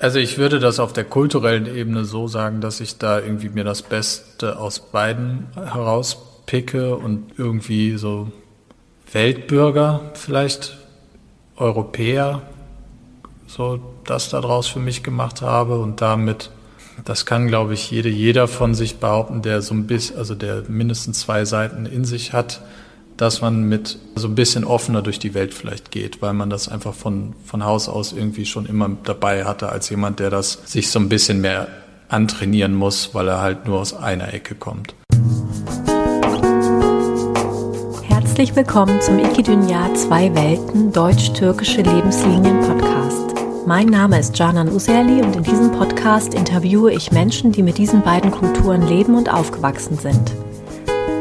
Also ich würde das auf der kulturellen Ebene so sagen, dass ich da irgendwie mir das Beste aus beiden herauspicke und irgendwie so Weltbürger, vielleicht Europäer, so das daraus für mich gemacht habe und damit, das kann glaube ich jede, jeder von sich behaupten, der so ein bisschen, also der mindestens zwei Seiten in sich hat, dass man mit so ein bisschen offener durch die Welt vielleicht geht, weil man das einfach von, von Haus aus irgendwie schon immer dabei hatte, als jemand, der das sich so ein bisschen mehr antrainieren muss, weil er halt nur aus einer Ecke kommt. Herzlich willkommen zum Ikidunya Zwei Welten Deutsch-Türkische Lebenslinien Podcast. Mein Name ist Canan Userli und in diesem Podcast interviewe ich Menschen, die mit diesen beiden Kulturen leben und aufgewachsen sind.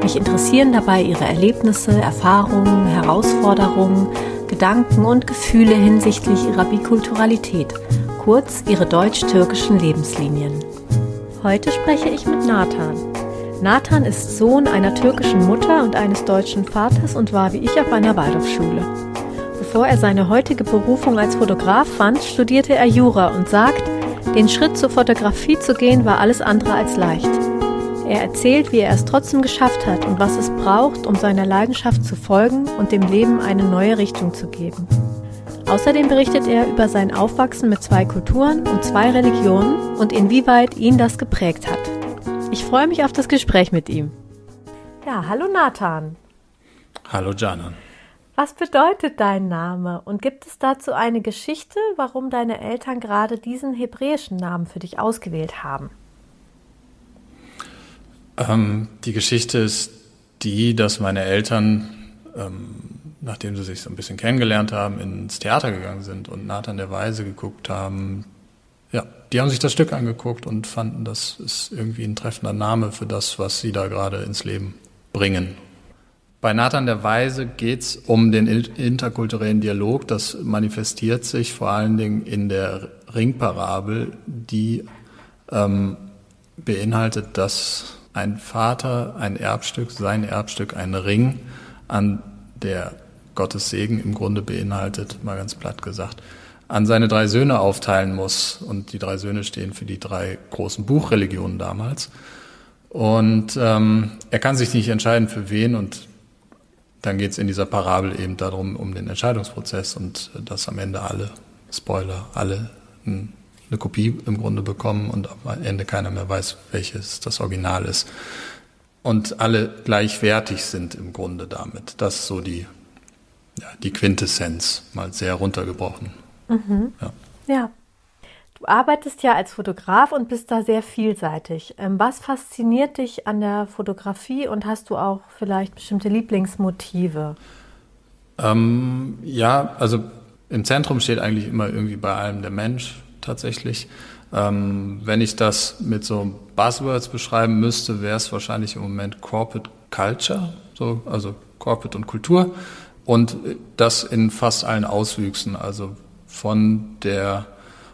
Mich interessieren dabei ihre Erlebnisse, Erfahrungen, Herausforderungen, Gedanken und Gefühle hinsichtlich ihrer Bikulturalität, kurz ihre deutsch-türkischen Lebenslinien. Heute spreche ich mit Nathan. Nathan ist Sohn einer türkischen Mutter und eines deutschen Vaters und war wie ich auf einer Waldorfschule. Bevor er seine heutige Berufung als Fotograf fand, studierte er Jura und sagt, den Schritt zur Fotografie zu gehen war alles andere als leicht. Er erzählt, wie er es trotzdem geschafft hat und was es braucht, um seiner Leidenschaft zu folgen und dem Leben eine neue Richtung zu geben. Außerdem berichtet er über sein Aufwachsen mit zwei Kulturen und zwei Religionen und inwieweit ihn das geprägt hat. Ich freue mich auf das Gespräch mit ihm. Ja, hallo Nathan. Hallo Janan. Was bedeutet dein Name und gibt es dazu eine Geschichte, warum deine Eltern gerade diesen hebräischen Namen für dich ausgewählt haben? Ähm, die Geschichte ist die, dass meine Eltern, ähm, nachdem sie sich so ein bisschen kennengelernt haben, ins Theater gegangen sind und Nathan der Weise geguckt haben. Ja, die haben sich das Stück angeguckt und fanden, das ist irgendwie ein treffender Name für das, was sie da gerade ins Leben bringen. Bei Nathan der Weise geht es um den interkulturellen Dialog. Das manifestiert sich vor allen Dingen in der Ringparabel, die ähm, beinhaltet, dass ein Vater ein Erbstück, sein Erbstück, ein Ring, an der Gottes Segen im Grunde beinhaltet, mal ganz platt gesagt, an seine drei Söhne aufteilen muss. Und die drei Söhne stehen für die drei großen Buchreligionen damals. Und ähm, er kann sich nicht entscheiden, für wen. Und dann geht es in dieser Parabel eben darum, um den Entscheidungsprozess und dass am Ende alle, Spoiler, alle ein eine Kopie im Grunde bekommen und am Ende keiner mehr weiß, welches das Original ist. Und alle gleichwertig sind im Grunde damit. Das ist so die, ja, die Quintessenz, mal sehr runtergebrochen. Mhm. Ja. ja. Du arbeitest ja als Fotograf und bist da sehr vielseitig. Ähm, was fasziniert dich an der Fotografie und hast du auch vielleicht bestimmte Lieblingsmotive? Ähm, ja, also im Zentrum steht eigentlich immer irgendwie bei allem der Mensch tatsächlich. Ähm, wenn ich das mit so Buzzwords beschreiben müsste, wäre es wahrscheinlich im Moment Corporate Culture, so, also Corporate und Kultur. Und das in fast allen Auswüchsen, also von der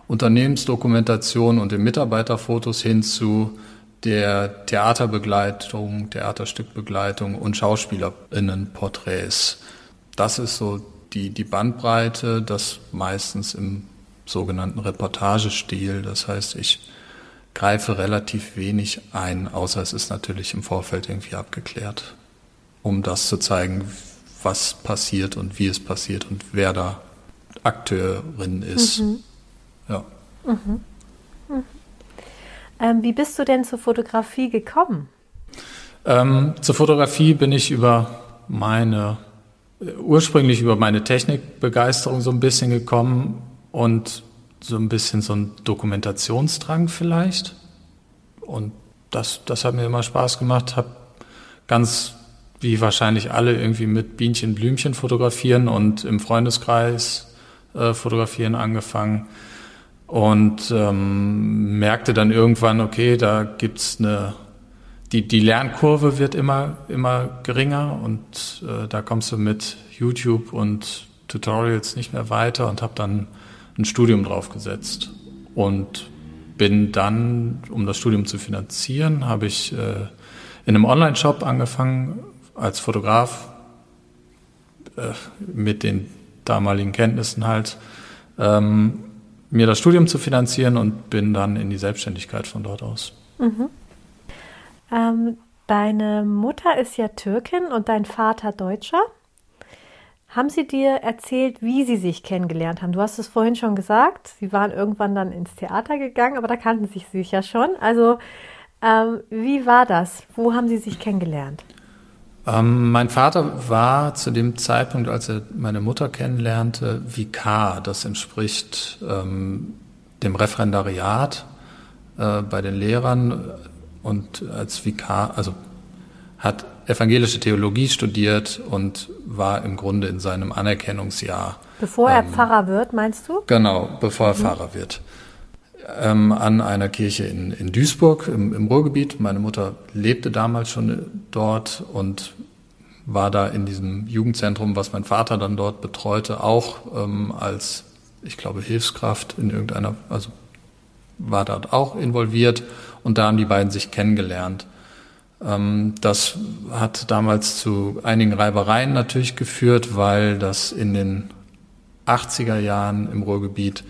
Unternehmensdokumentation und den Mitarbeiterfotos hin zu der Theaterbegleitung, Theaterstückbegleitung und Schauspielerinnenporträts. Das ist so die, die Bandbreite, das meistens im sogenannten Reportagestil. Das heißt, ich greife relativ wenig ein, außer es ist natürlich im Vorfeld irgendwie abgeklärt, um das zu zeigen, was passiert und wie es passiert und wer da Akteurin ist. Mhm. Ja. Mhm. Mhm. Ähm, wie bist du denn zur Fotografie gekommen? Ähm, zur Fotografie bin ich über meine, ursprünglich über meine Technikbegeisterung so ein bisschen gekommen und so ein bisschen so ein Dokumentationsdrang vielleicht. Und das, das hat mir immer Spaß gemacht. Habe ganz wie wahrscheinlich alle irgendwie mit Bienchen, Blümchen fotografieren und im Freundeskreis äh, fotografieren angefangen und ähm, merkte dann irgendwann, okay, da gibt's eine, die, die Lernkurve wird immer, immer geringer und äh, da kommst du mit YouTube und Tutorials nicht mehr weiter und habe dann ein Studium draufgesetzt und bin dann, um das Studium zu finanzieren, habe ich äh, in einem Online-Shop angefangen als Fotograf äh, mit den damaligen Kenntnissen halt ähm, mir das Studium zu finanzieren und bin dann in die Selbstständigkeit von dort aus. Mhm. Ähm, deine Mutter ist ja Türkin und dein Vater Deutscher. Haben sie dir erzählt, wie sie sich kennengelernt haben? Du hast es vorhin schon gesagt, sie waren irgendwann dann ins Theater gegangen, aber da kannten sich sie ja schon. Also, ähm, wie war das? Wo haben sie sich kennengelernt? Ähm, mein Vater war zu dem Zeitpunkt, als er meine Mutter kennenlernte, Vikar. Das entspricht ähm, dem Referendariat äh, bei den Lehrern und als Vikar, also hat evangelische Theologie studiert und war im Grunde in seinem Anerkennungsjahr. Bevor er ähm, Pfarrer wird, meinst du? Genau, bevor er mhm. Pfarrer wird ähm, an einer Kirche in, in Duisburg im, im Ruhrgebiet. Meine Mutter lebte damals schon dort und war da in diesem Jugendzentrum, was mein Vater dann dort betreute, auch ähm, als, ich glaube, Hilfskraft in irgendeiner, also war dort auch involviert und da haben die beiden sich kennengelernt. Ähm, das hat damals zu einigen Reibereien natürlich geführt, weil das in den 80er Jahren im Ruhrgebiet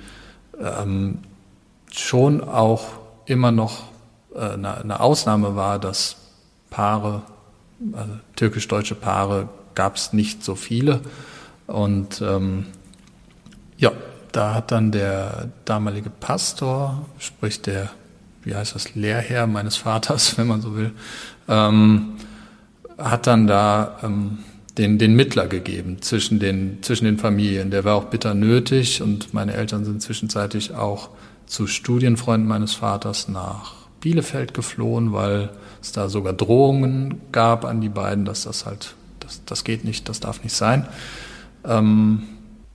ähm, schon auch immer noch äh, eine Ausnahme war, dass Paare, also türkisch-deutsche Paare, gab es nicht so viele. Und ähm, ja, da hat dann der damalige Pastor, sprich der, wie heißt das, Lehrherr meines Vaters, wenn man so will, ähm, hat dann da ähm, den, den Mittler gegeben zwischen den, zwischen den Familien. Der war auch bitter nötig und meine Eltern sind zwischenzeitlich auch zu Studienfreunden meines Vaters nach Bielefeld geflohen, weil es da sogar Drohungen gab an die beiden, dass das halt, das, das geht nicht, das darf nicht sein. Ähm,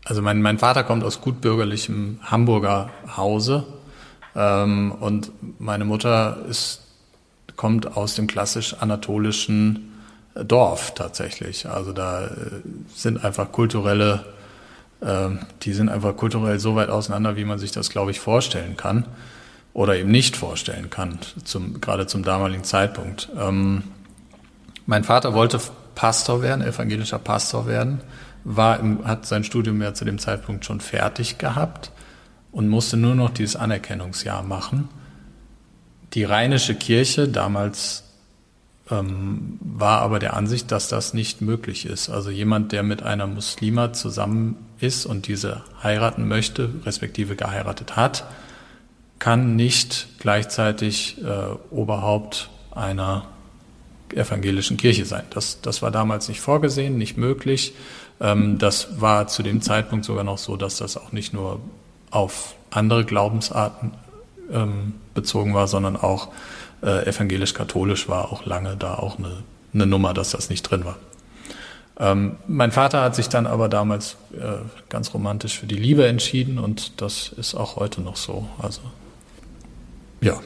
also mein, mein Vater kommt aus gutbürgerlichem Hamburger Hause ähm, und meine Mutter ist, kommt aus dem klassisch anatolischen Dorf tatsächlich. Also da äh, sind einfach kulturelle ähm, die sind einfach kulturell so weit auseinander, wie man sich das, glaube ich, vorstellen kann oder eben nicht vorstellen kann, zum, gerade zum damaligen Zeitpunkt. Ähm, mein Vater wollte Pastor werden, evangelischer Pastor werden, war im, hat sein Studium ja zu dem Zeitpunkt schon fertig gehabt und musste nur noch dieses Anerkennungsjahr machen. Die rheinische Kirche, damals ähm, war aber der Ansicht, dass das nicht möglich ist. Also jemand, der mit einer Muslima zusammen ist und diese heiraten möchte, respektive geheiratet hat, kann nicht gleichzeitig äh, Oberhaupt einer evangelischen Kirche sein. Das, das war damals nicht vorgesehen, nicht möglich. Ähm, das war zu dem Zeitpunkt sogar noch so, dass das auch nicht nur auf andere Glaubensarten ähm, bezogen war, sondern auch äh, evangelisch-katholisch war auch lange da auch eine, eine Nummer, dass das nicht drin war. Ähm, mein Vater hat sich dann aber damals äh, ganz romantisch für die Liebe entschieden und das ist auch heute noch so. Also ja,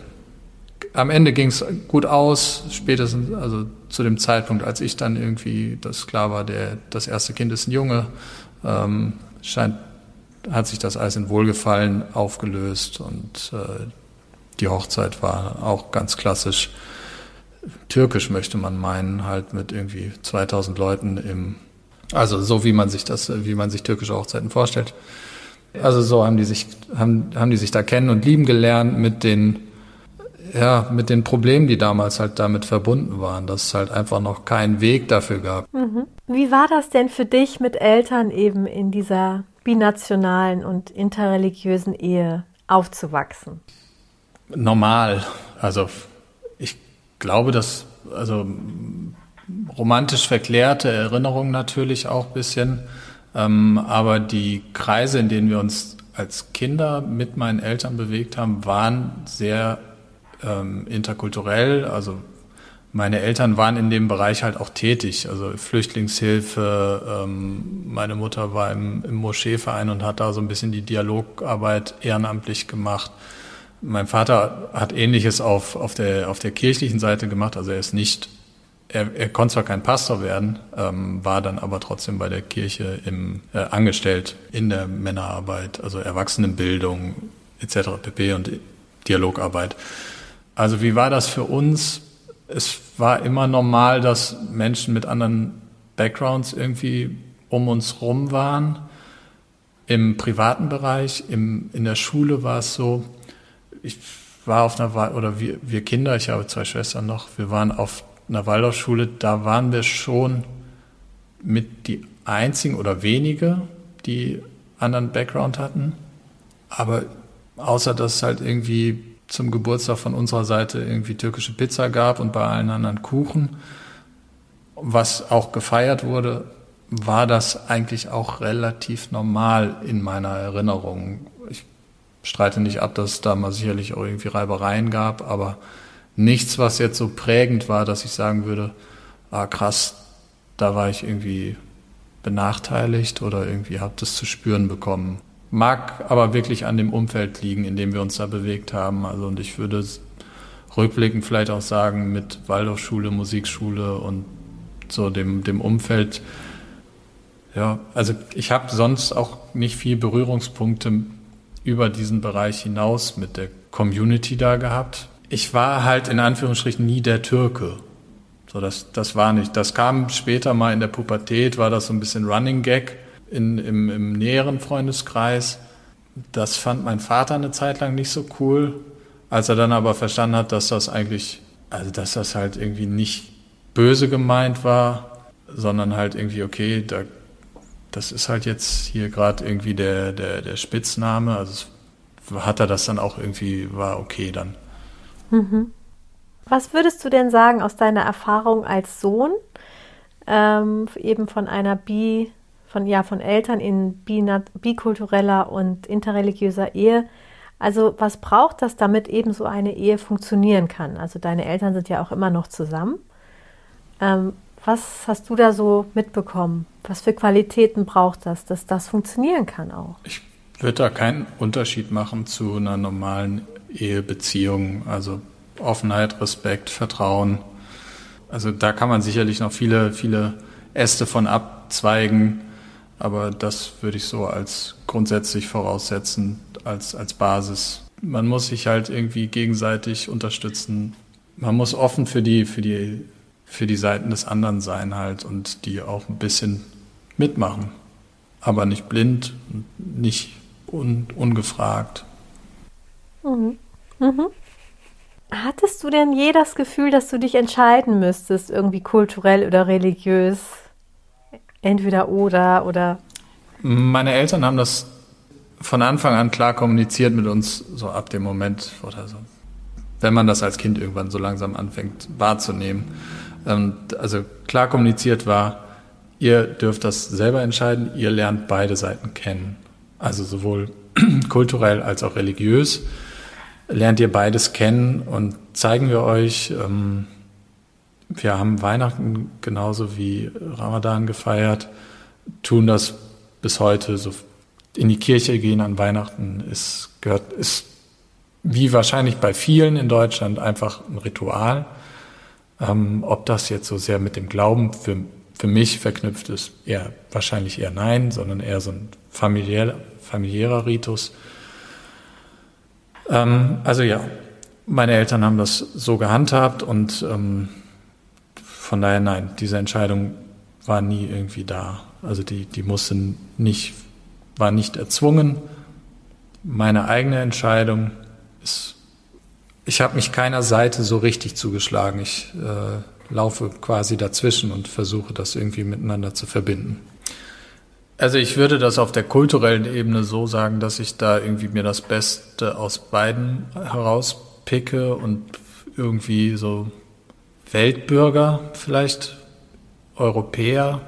am Ende ging es gut aus, spätestens also zu dem Zeitpunkt, als ich dann irgendwie, das klar war, der, das erste Kind ist ein Junge, ähm, scheint, hat sich das alles in Wohlgefallen aufgelöst und äh, die Hochzeit war auch ganz klassisch türkisch, möchte man meinen, halt mit irgendwie 2000 Leuten im, also so wie man sich das, wie man sich türkische Hochzeiten vorstellt. Also so haben die sich, haben, haben die sich da kennen und lieben gelernt mit den, ja, mit den Problemen, die damals halt damit verbunden waren, dass es halt einfach noch keinen Weg dafür gab. Mhm. Wie war das denn für dich mit Eltern eben in dieser binationalen und interreligiösen Ehe aufzuwachsen? normal. Also ich glaube, dass also romantisch verklärte Erinnerungen natürlich auch ein bisschen, ähm, aber die Kreise, in denen wir uns als Kinder mit meinen Eltern bewegt haben, waren sehr ähm, interkulturell. Also meine Eltern waren in dem Bereich halt auch tätig, also Flüchtlingshilfe. Ähm, meine Mutter war im, im Moscheeverein und hat da so ein bisschen die Dialogarbeit ehrenamtlich gemacht. Mein Vater hat Ähnliches auf, auf, der, auf der kirchlichen Seite gemacht. Also er ist nicht, er, er konnte zwar kein Pastor werden, ähm, war dann aber trotzdem bei der Kirche im, äh, angestellt in der Männerarbeit, also Erwachsenenbildung etc. pp. und Dialogarbeit. Also wie war das für uns? Es war immer normal, dass Menschen mit anderen Backgrounds irgendwie um uns rum waren. Im privaten Bereich, im, in der Schule war es so, ich war auf einer, oder wir, wir Kinder, ich habe zwei Schwestern noch, wir waren auf einer Waldorfschule, da waren wir schon mit die einzigen oder wenige, die anderen Background hatten. Aber außer dass halt irgendwie zum Geburtstag von unserer Seite irgendwie türkische Pizza gab und bei allen anderen Kuchen, was auch gefeiert wurde, war das eigentlich auch relativ normal in meiner Erinnerung. Ich streite nicht ab, dass es da mal sicherlich auch irgendwie Reibereien gab, aber nichts, was jetzt so prägend war, dass ich sagen würde, ah krass, da war ich irgendwie benachteiligt oder irgendwie habe das zu spüren bekommen. Mag aber wirklich an dem Umfeld liegen, in dem wir uns da bewegt haben. Also und ich würde rückblickend vielleicht auch sagen, mit Waldorfschule, Musikschule und so dem, dem Umfeld. Ja, also ich habe sonst auch nicht viel Berührungspunkte über diesen Bereich hinaus mit der Community da gehabt. Ich war halt in Anführungsstrichen nie der Türke. So, das, das war nicht. Das kam später mal in der Pubertät, war das so ein bisschen Running Gag in, im, im näheren Freundeskreis. Das fand mein Vater eine Zeit lang nicht so cool, als er dann aber verstanden hat, dass das eigentlich, also dass das halt irgendwie nicht böse gemeint war, sondern halt irgendwie, okay, da, das ist halt jetzt hier gerade irgendwie der, der, der Spitzname. Also hat er das dann auch irgendwie, war okay dann. Mhm. Was würdest du denn sagen aus deiner Erfahrung als Sohn, ähm, eben von einer Bi, von ja, von Eltern in bikultureller und interreligiöser Ehe? Also was braucht das, damit eben so eine Ehe funktionieren kann? Also deine Eltern sind ja auch immer noch zusammen. Ähm, was hast du da so mitbekommen? Was für Qualitäten braucht das, dass das funktionieren kann auch? Ich würde da keinen Unterschied machen zu einer normalen Ehebeziehung. Also Offenheit, Respekt, Vertrauen. Also da kann man sicherlich noch viele, viele Äste von abzweigen, aber das würde ich so als grundsätzlich voraussetzen, als, als Basis. Man muss sich halt irgendwie gegenseitig unterstützen. Man muss offen für die, für die, für die Seiten des anderen sein halt und die auch ein bisschen mitmachen. Aber nicht blind, nicht un, ungefragt. Mhm. Mhm. Hattest du denn je das Gefühl, dass du dich entscheiden müsstest, irgendwie kulturell oder religiös? Entweder oder oder. Meine Eltern haben das von Anfang an klar kommuniziert mit uns, so ab dem Moment oder so. Wenn man das als Kind irgendwann so langsam anfängt wahrzunehmen. Ähm, also klar kommuniziert war, ihr dürft das selber entscheiden, ihr lernt beide Seiten kennen. Also sowohl kulturell als auch religiös lernt ihr beides kennen und zeigen wir euch. Wir haben Weihnachten genauso wie Ramadan gefeiert, tun das bis heute. So in die Kirche gehen an Weihnachten ist, gehört, ist wie wahrscheinlich bei vielen in Deutschland einfach ein Ritual. Ähm, ob das jetzt so sehr mit dem Glauben für, für mich verknüpft ist, eher wahrscheinlich eher nein, sondern eher so ein familiär, familiärer Ritus. Ähm, also ja, meine Eltern haben das so gehandhabt und ähm, von daher nein, diese Entscheidung war nie irgendwie da. Also die, die musste nicht, war nicht erzwungen. Meine eigene Entscheidung ist, ich habe mich keiner Seite so richtig zugeschlagen. Ich äh, laufe quasi dazwischen und versuche das irgendwie miteinander zu verbinden. Also ich würde das auf der kulturellen Ebene so sagen, dass ich da irgendwie mir das Beste aus beiden herauspicke und irgendwie so Weltbürger, vielleicht Europäer,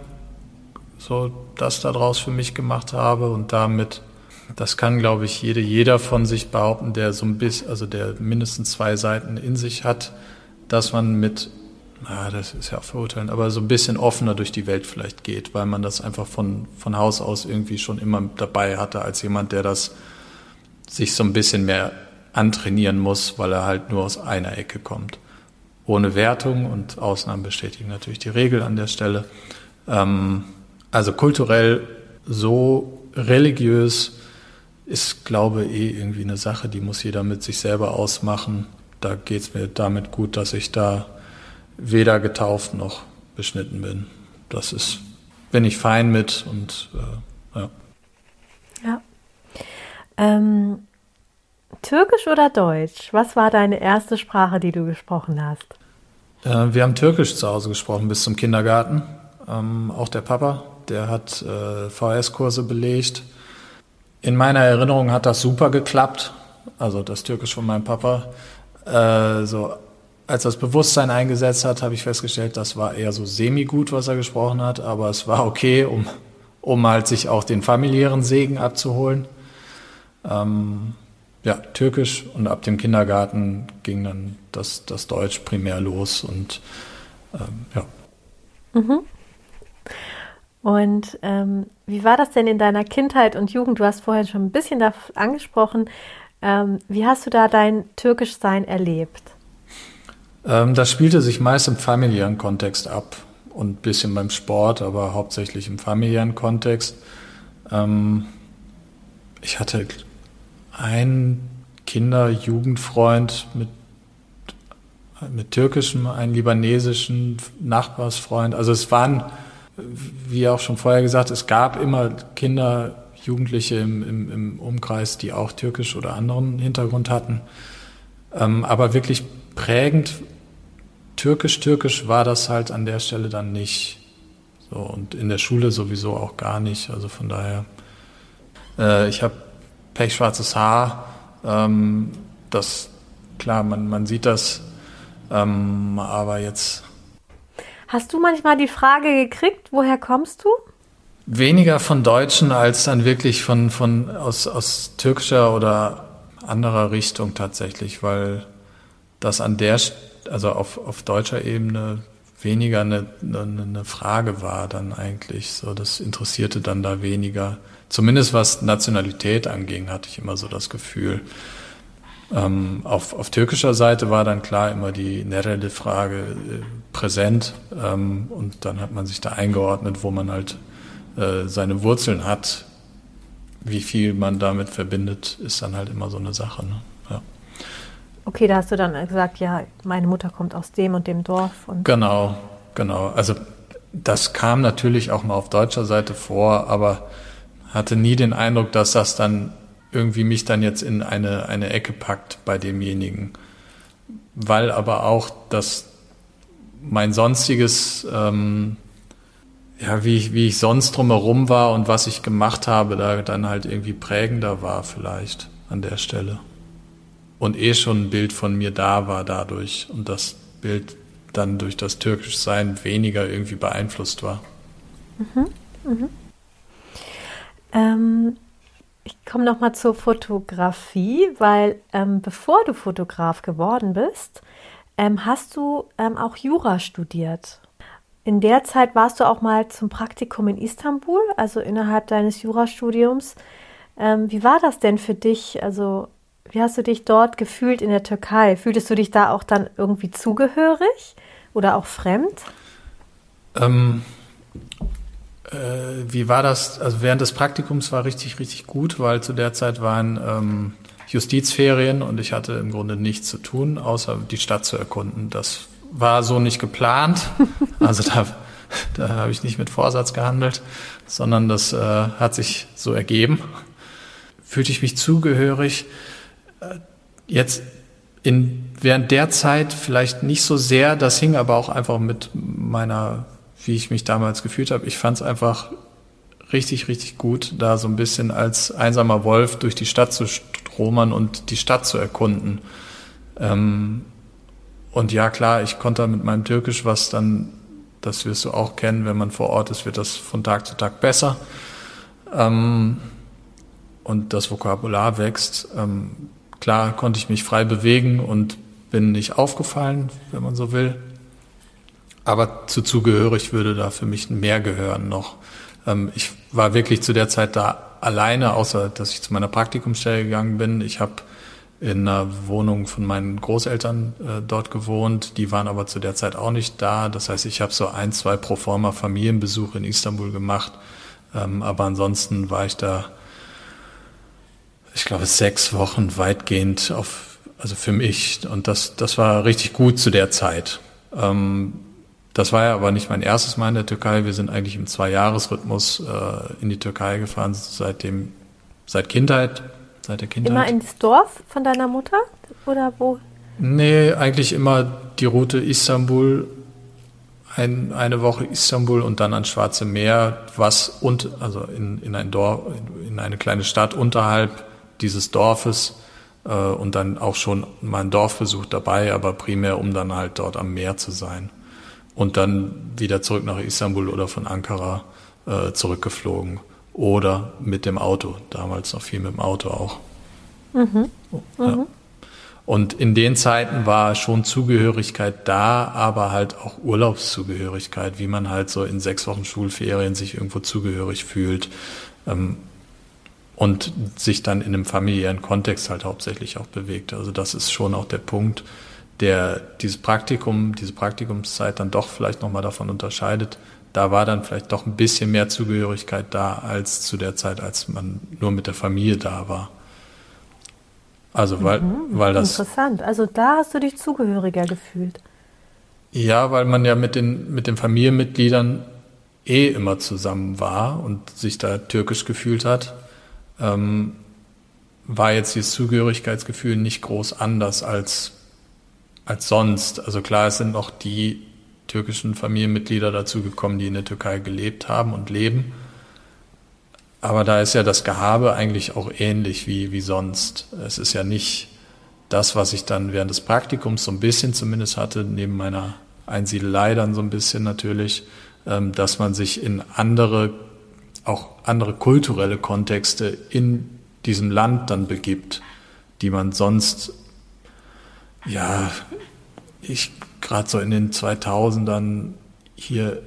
so das daraus für mich gemacht habe und damit, das kann glaube ich jede, jeder von sich behaupten, der so ein bisschen, also der mindestens zwei Seiten in sich hat, dass man mit na, das ist ja auch verurteilen, aber so ein bisschen offener durch die Welt vielleicht geht, weil man das einfach von, von Haus aus irgendwie schon immer dabei hatte, als jemand, der das sich so ein bisschen mehr antrainieren muss, weil er halt nur aus einer Ecke kommt. Ohne Wertung und Ausnahmen bestätigen natürlich die Regel an der Stelle. Ähm, also kulturell so religiös ist, glaube ich, eh irgendwie eine Sache, die muss jeder mit sich selber ausmachen. Da geht es mir damit gut, dass ich da weder getauft noch beschnitten bin. Das ist, bin ich fein mit und äh, ja. Ja. Ähm, Türkisch oder Deutsch? Was war deine erste Sprache, die du gesprochen hast? Äh, wir haben Türkisch zu Hause gesprochen bis zum Kindergarten. Ähm, auch der Papa, der hat äh, VS-Kurse belegt. In meiner Erinnerung hat das super geklappt. Also das Türkisch von meinem Papa. Äh, so als das Bewusstsein eingesetzt hat, habe ich festgestellt, das war eher so semi-gut, was er gesprochen hat, aber es war okay, um, um halt sich auch den familiären Segen abzuholen. Ähm, ja, Türkisch und ab dem Kindergarten ging dann das, das Deutsch primär los und ähm, ja. Mhm. Und ähm, wie war das denn in deiner Kindheit und Jugend? Du hast vorhin schon ein bisschen da angesprochen. Ähm, wie hast du da dein Türkischsein erlebt? Ähm, das spielte sich meist im familiären Kontext ab und ein bisschen beim Sport, aber hauptsächlich im familiären Kontext. Ähm, ich hatte einen Kinder-Jugendfreund mit, mit türkischem, einen libanesischen Nachbarsfreund. Also es waren, wie auch schon vorher gesagt, es gab immer Kinder, Jugendliche im, im, im Umkreis, die auch türkisch oder anderen Hintergrund hatten. Ähm, aber wirklich prägend türkisch-türkisch war das halt an der Stelle dann nicht. So, und in der Schule sowieso auch gar nicht. Also von daher, äh, ich habe pechschwarzes Haar. Ähm, das, klar, man, man sieht das, ähm, aber jetzt. Hast du manchmal die Frage gekriegt, woher kommst du? Weniger von Deutschen als dann wirklich von, von aus, aus türkischer oder anderer Richtung tatsächlich, weil das an der, also auf, auf deutscher Ebene weniger eine, eine, eine Frage war dann eigentlich. So, das interessierte dann da weniger. Zumindest was Nationalität anging, hatte ich immer so das Gefühl. Ähm, auf, auf türkischer Seite war dann klar immer die Nerede-Frage äh, präsent ähm, und dann hat man sich da eingeordnet, wo man halt äh, seine Wurzeln hat. Wie viel man damit verbindet, ist dann halt immer so eine Sache. Ne? Ja. Okay, da hast du dann gesagt, ja, meine Mutter kommt aus dem und dem Dorf. Und genau, genau. Also das kam natürlich auch mal auf deutscher Seite vor, aber hatte nie den Eindruck, dass das dann irgendwie mich dann jetzt in eine, eine Ecke packt bei demjenigen. Weil aber auch das mein sonstiges, ähm, ja, wie ich, wie ich sonst drumherum war und was ich gemacht habe, da dann halt irgendwie prägender war vielleicht an der Stelle. Und eh schon ein Bild von mir da war dadurch und das Bild dann durch das Türkischsein weniger irgendwie beeinflusst war. Mhm, mhm. Ähm, ich komme noch mal zur Fotografie, weil ähm, bevor du Fotograf geworden bist, ähm, hast du ähm, auch Jura studiert. In der Zeit warst du auch mal zum Praktikum in Istanbul, also innerhalb deines Jurastudiums. Ähm, wie war das denn für dich? Also wie hast du dich dort gefühlt in der Türkei? Fühltest du dich da auch dann irgendwie zugehörig oder auch fremd? Ähm, äh, wie war das? Also während des Praktikums war richtig, richtig gut, weil zu der Zeit waren ähm, Justizferien und ich hatte im Grunde nichts zu tun, außer die Stadt zu erkunden. Das war so nicht geplant. Also da, da habe ich nicht mit Vorsatz gehandelt, sondern das äh, hat sich so ergeben. Fühlte ich mich zugehörig. Äh, jetzt in, während der Zeit vielleicht nicht so sehr, das hing aber auch einfach mit meiner wie ich mich damals gefühlt habe. Ich fand es einfach richtig, richtig gut, da so ein bisschen als einsamer Wolf durch die Stadt zu stromern und die Stadt zu erkunden. Ähm, und ja, klar, ich konnte mit meinem Türkisch, was dann, das wirst du auch kennen, wenn man vor Ort ist, wird das von Tag zu Tag besser. Ähm, und das Vokabular wächst. Ähm, klar konnte ich mich frei bewegen und bin nicht aufgefallen, wenn man so will. Aber zu zugehörig würde da für mich mehr gehören noch. Ähm, ich war wirklich zu der Zeit da alleine, außer dass ich zu meiner Praktikumsstelle gegangen bin. Ich habe in einer Wohnung von meinen Großeltern äh, dort gewohnt. Die waren aber zu der Zeit auch nicht da. Das heißt, ich habe so ein, zwei pro forma Familienbesuche in Istanbul gemacht. Ähm, aber ansonsten war ich da, ich glaube, sechs Wochen weitgehend auf, also für mich. Und das, das war richtig gut zu der Zeit. Ähm, das war ja aber nicht mein erstes Mal in der Türkei. Wir sind eigentlich im Zwei-Jahres-Rhythmus äh, in die Türkei gefahren, seitdem, seit Kindheit. seit der Kindheit. Immer ins Dorf von deiner Mutter oder wo? Nee, eigentlich immer die Route Istanbul, ein, eine Woche Istanbul und dann ans Schwarze Meer, was und also in, in ein Dorf, in eine kleine Stadt unterhalb dieses Dorfes äh, und dann auch schon mal ein Dorfbesuch dabei, aber primär um dann halt dort am Meer zu sein. Und dann wieder zurück nach Istanbul oder von Ankara äh, zurückgeflogen. Oder mit dem Auto, damals noch viel mit dem Auto auch. Mhm. Ja. Mhm. Und in den Zeiten war schon Zugehörigkeit da, aber halt auch Urlaubszugehörigkeit, wie man halt so in sechs Wochen Schulferien sich irgendwo zugehörig fühlt. Ähm, und sich dann in einem familiären Kontext halt hauptsächlich auch bewegt. Also das ist schon auch der Punkt, der dieses Praktikum, diese Praktikumszeit dann doch vielleicht nochmal davon unterscheidet. Da war dann vielleicht doch ein bisschen mehr Zugehörigkeit da als zu der Zeit, als man nur mit der Familie da war. Also weil, mhm, weil das. Interessant. Also da hast du dich zugehöriger gefühlt. Ja, weil man ja mit den, mit den Familienmitgliedern eh immer zusammen war und sich da türkisch gefühlt hat ähm, war jetzt dieses Zugehörigkeitsgefühl nicht groß anders als, als sonst. Also klar, es sind noch die türkischen Familienmitglieder dazugekommen, die in der Türkei gelebt haben und leben. Aber da ist ja das Gehabe eigentlich auch ähnlich wie, wie sonst. Es ist ja nicht das, was ich dann während des Praktikums so ein bisschen zumindest hatte, neben meiner Einsiedelei dann so ein bisschen natürlich, ähm, dass man sich in andere auch andere kulturelle Kontexte in diesem Land dann begibt, die man sonst, ja, ich gerade so in den 2000ern hier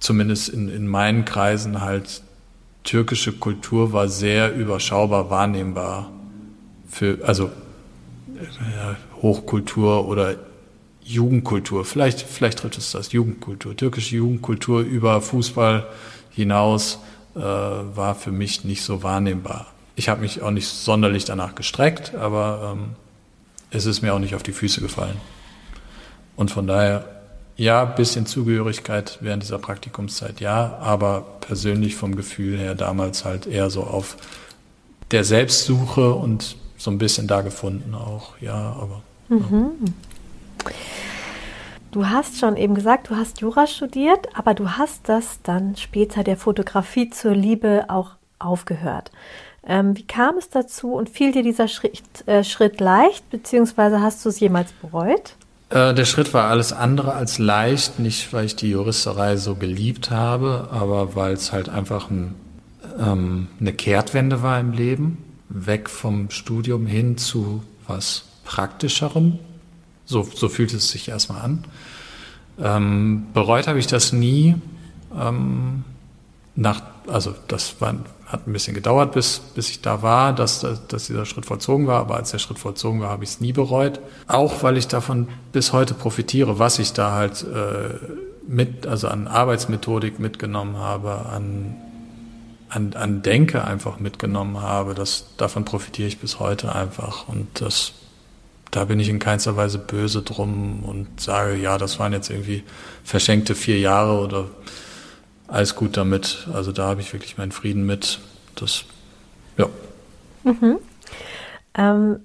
zumindest in, in meinen Kreisen halt türkische Kultur war sehr überschaubar wahrnehmbar für, also ja, Hochkultur oder Jugendkultur, vielleicht, vielleicht trifft es das, Jugendkultur, türkische Jugendkultur über Fußball hinaus äh, war für mich nicht so wahrnehmbar. Ich habe mich auch nicht sonderlich danach gestreckt, aber ähm, es ist mir auch nicht auf die Füße gefallen. Und von daher, ja, bisschen Zugehörigkeit während dieser Praktikumszeit, ja, aber persönlich vom Gefühl her damals halt eher so auf der Selbstsuche und so ein bisschen da gefunden auch, ja, aber. Mhm. Ja. Du hast schon eben gesagt, du hast Jura studiert, aber du hast das dann später der Fotografie zur Liebe auch aufgehört. Ähm, wie kam es dazu und fiel dir dieser Schritt, äh, Schritt leicht, beziehungsweise hast du es jemals bereut? Äh, der Schritt war alles andere als leicht, nicht weil ich die Juristerei so geliebt habe, aber weil es halt einfach ein, ähm, eine Kehrtwende war im Leben, weg vom Studium hin zu was Praktischerem. So, so fühlt es sich erstmal an. Ähm, bereut habe ich das nie. Ähm, nach, also das war, hat ein bisschen gedauert, bis, bis ich da war, dass, dass dieser Schritt vollzogen war. Aber als der Schritt vollzogen war, habe ich es nie bereut. Auch weil ich davon bis heute profitiere, was ich da halt äh, mit, also an Arbeitsmethodik mitgenommen habe, an, an, an Denke einfach mitgenommen habe. Das, davon profitiere ich bis heute einfach. Und das da bin ich in keinster Weise böse drum und sage, ja, das waren jetzt irgendwie verschenkte vier Jahre oder alles gut damit. Also da habe ich wirklich meinen Frieden mit. Das, ja. Mhm. Ähm,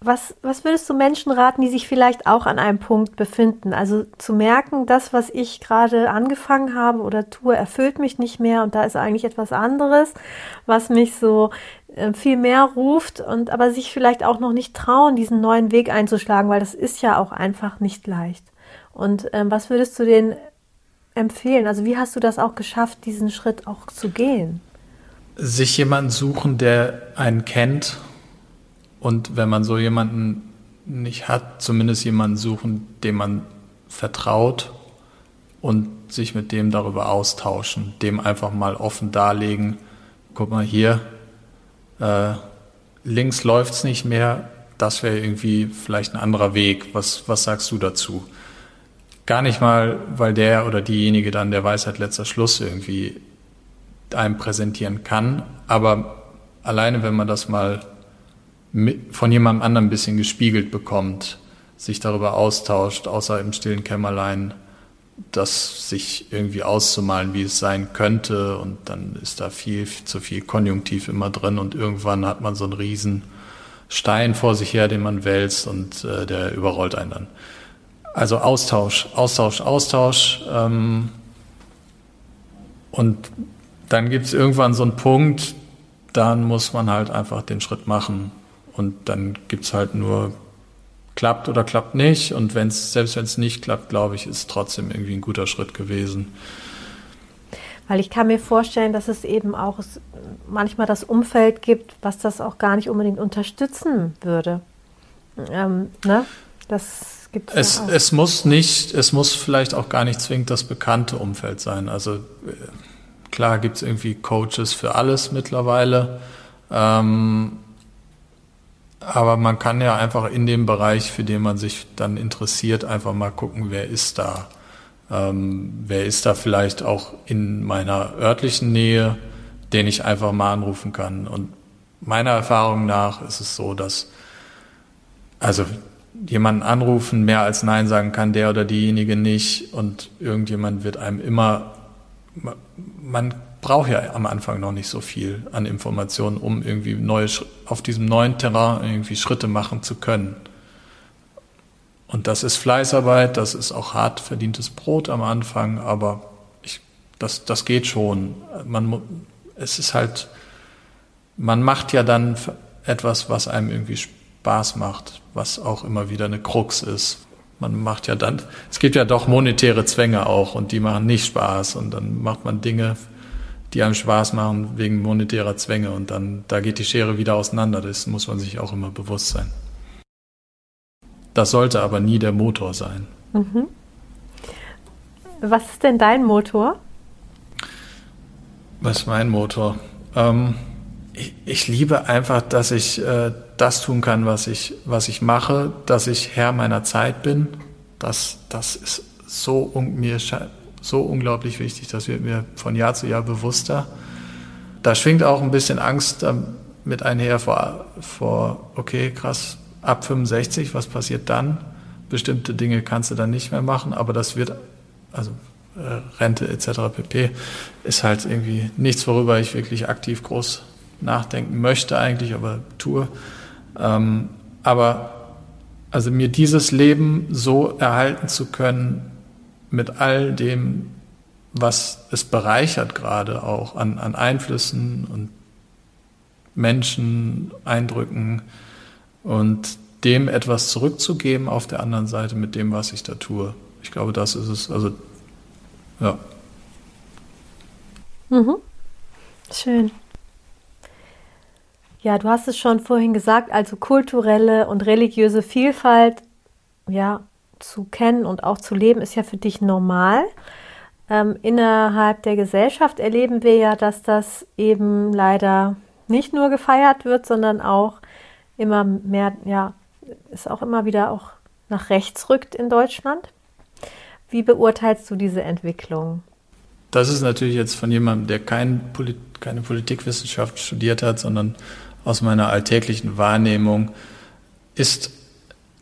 was, was würdest du Menschen raten, die sich vielleicht auch an einem Punkt befinden? Also zu merken, das, was ich gerade angefangen habe oder tue, erfüllt mich nicht mehr und da ist eigentlich etwas anderes, was mich so äh, viel mehr ruft und aber sich vielleicht auch noch nicht trauen, diesen neuen Weg einzuschlagen, weil das ist ja auch einfach nicht leicht. Und ähm, was würdest du denen empfehlen? Also wie hast du das auch geschafft, diesen Schritt auch zu gehen? Sich jemanden suchen, der einen kennt und wenn man so jemanden nicht hat, zumindest jemanden suchen, dem man vertraut und sich mit dem darüber austauschen, dem einfach mal offen darlegen, guck mal hier, äh, links läuft's nicht mehr, das wäre irgendwie vielleicht ein anderer Weg. Was, was sagst du dazu? Gar nicht mal, weil der oder diejenige dann der Weisheit letzter Schluss irgendwie einem präsentieren kann, aber alleine wenn man das mal von jemandem anderen ein bisschen gespiegelt bekommt, sich darüber austauscht, außer im stillen Kämmerlein das sich irgendwie auszumalen, wie es sein könnte. Und dann ist da viel, viel zu viel Konjunktiv immer drin und irgendwann hat man so einen riesen Stein vor sich her, den man wälzt und äh, der überrollt einen dann. Also Austausch, Austausch, Austausch. Ähm, und dann gibt es irgendwann so einen Punkt, dann muss man halt einfach den Schritt machen. Und dann gibt es halt nur klappt oder klappt nicht. Und wenn's, selbst wenn es nicht klappt, glaube ich, ist es trotzdem irgendwie ein guter Schritt gewesen. Weil ich kann mir vorstellen, dass es eben auch manchmal das Umfeld gibt, was das auch gar nicht unbedingt unterstützen würde. Ähm, ne? Das gibt es. Ja es muss nicht, es muss vielleicht auch gar nicht zwingend das bekannte Umfeld sein. Also äh, klar gibt es irgendwie Coaches für alles mittlerweile. Ähm, aber man kann ja einfach in dem Bereich, für den man sich dann interessiert, einfach mal gucken, wer ist da. Ähm, wer ist da vielleicht auch in meiner örtlichen Nähe, den ich einfach mal anrufen kann. Und meiner Erfahrung nach ist es so, dass also jemanden anrufen, mehr als Nein sagen kann der oder diejenige nicht und irgendjemand wird einem immer, man brauche ja am Anfang noch nicht so viel an Informationen, um irgendwie neue, auf diesem neuen Terrain irgendwie Schritte machen zu können. Und das ist Fleißarbeit, das ist auch hart verdientes Brot am Anfang, aber ich, das, das geht schon. Man, es ist halt, man macht ja dann etwas, was einem irgendwie Spaß macht, was auch immer wieder eine Krux ist. Man macht ja dann, es gibt ja doch monetäre Zwänge auch und die machen nicht Spaß und dann macht man Dinge, die einem Spaß machen wegen monetärer Zwänge und dann da geht die Schere wieder auseinander. Das muss man sich auch immer bewusst sein. Das sollte aber nie der Motor sein. Mhm. Was ist denn dein Motor? Was ist mein Motor? Ähm, ich, ich, liebe einfach, dass ich äh, das tun kann, was ich, was ich mache, dass ich Herr meiner Zeit bin. Das, das ist so mir so unglaublich wichtig. Das wird mir von Jahr zu Jahr bewusster. Da schwingt auch ein bisschen Angst mit einher vor, vor, okay, krass, ab 65, was passiert dann? Bestimmte Dinge kannst du dann nicht mehr machen, aber das wird, also äh, Rente etc. pp. ist halt irgendwie nichts, worüber ich wirklich aktiv groß nachdenken möchte eigentlich, aber tue. Ähm, aber also mir dieses Leben so erhalten zu können, mit all dem, was es bereichert gerade auch an, an Einflüssen und Menschen, Eindrücken und dem etwas zurückzugeben auf der anderen Seite mit dem, was ich da tue. Ich glaube, das ist es. Also, ja. Mhm. Schön. Ja, du hast es schon vorhin gesagt, also kulturelle und religiöse Vielfalt, ja, zu kennen und auch zu leben, ist ja für dich normal. Ähm, innerhalb der Gesellschaft erleben wir ja, dass das eben leider nicht nur gefeiert wird, sondern auch immer mehr, ja, ist auch immer wieder auch nach rechts rückt in Deutschland. Wie beurteilst du diese Entwicklung? Das ist natürlich jetzt von jemandem, der kein Polit keine Politikwissenschaft studiert hat, sondern aus meiner alltäglichen Wahrnehmung ist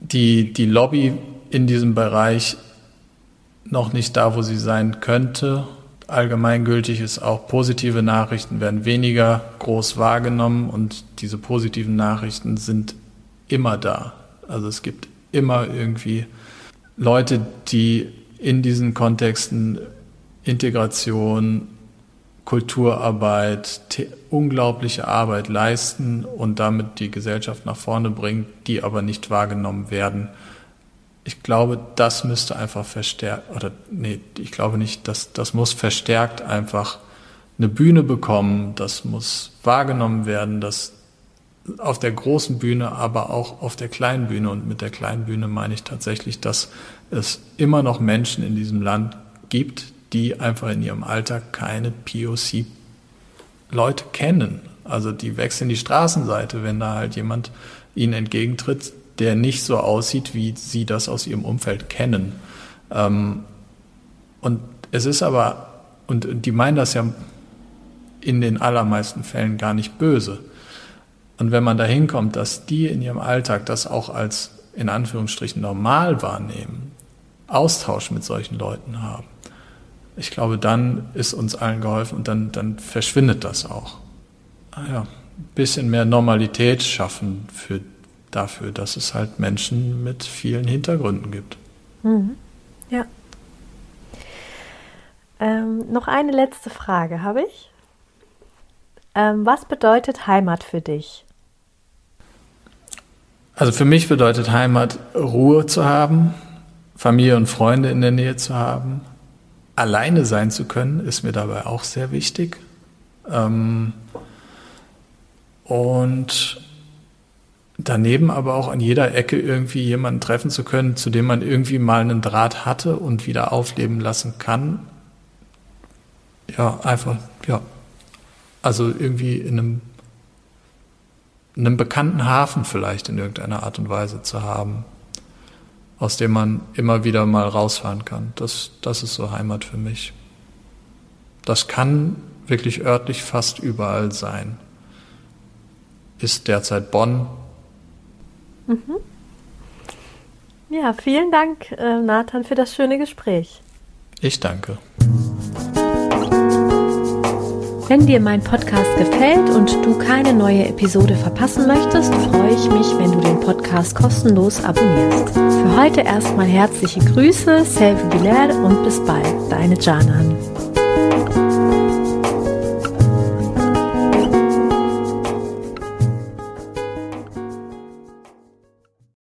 die, die Lobby in diesem Bereich noch nicht da, wo sie sein könnte. Allgemeingültig ist auch, positive Nachrichten werden weniger groß wahrgenommen und diese positiven Nachrichten sind immer da. Also es gibt immer irgendwie Leute, die in diesen Kontexten Integration, Kulturarbeit, unglaubliche Arbeit leisten und damit die Gesellschaft nach vorne bringen, die aber nicht wahrgenommen werden ich glaube, das müsste einfach verstärkt, oder nee, ich glaube nicht, dass das muss verstärkt einfach eine Bühne bekommen, das muss wahrgenommen werden, dass auf der großen Bühne, aber auch auf der kleinen Bühne. Und mit der kleinen Bühne meine ich tatsächlich, dass es immer noch Menschen in diesem Land gibt, die einfach in ihrem Alltag keine POC-Leute kennen. Also die wechseln die Straßenseite, wenn da halt jemand ihnen entgegentritt, der nicht so aussieht, wie sie das aus ihrem Umfeld kennen. Ähm, und es ist aber, und die meinen das ja in den allermeisten Fällen gar nicht böse. Und wenn man da hinkommt, dass die in ihrem Alltag das auch als in Anführungsstrichen normal wahrnehmen, Austausch mit solchen Leuten haben. Ich glaube, dann ist uns allen geholfen und dann, dann verschwindet das auch. Ah ja, ein bisschen mehr Normalität schaffen für, dafür, dass es halt Menschen mit vielen Hintergründen gibt. Mhm. Ja. Ähm, noch eine letzte Frage habe ich. Ähm, was bedeutet Heimat für dich? Also für mich bedeutet Heimat Ruhe zu haben, Familie und Freunde in der Nähe zu haben. Alleine sein zu können, ist mir dabei auch sehr wichtig. Ähm, und daneben aber auch an jeder Ecke irgendwie jemanden treffen zu können, zu dem man irgendwie mal einen Draht hatte und wieder aufleben lassen kann. Ja, einfach, ja. Also irgendwie in einem, in einem bekannten Hafen vielleicht in irgendeiner Art und Weise zu haben, aus dem man immer wieder mal rausfahren kann. Das, das ist so Heimat für mich. Das kann wirklich örtlich fast überall sein. Ist derzeit Bonn, Mhm. Ja, vielen Dank, äh, Nathan, für das schöne Gespräch. Ich danke. Wenn dir mein Podcast gefällt und du keine neue Episode verpassen möchtest, freue ich mich, wenn du den Podcast kostenlos abonnierst. Für heute erstmal herzliche Grüße, Selve Bilal und bis bald, deine Janan.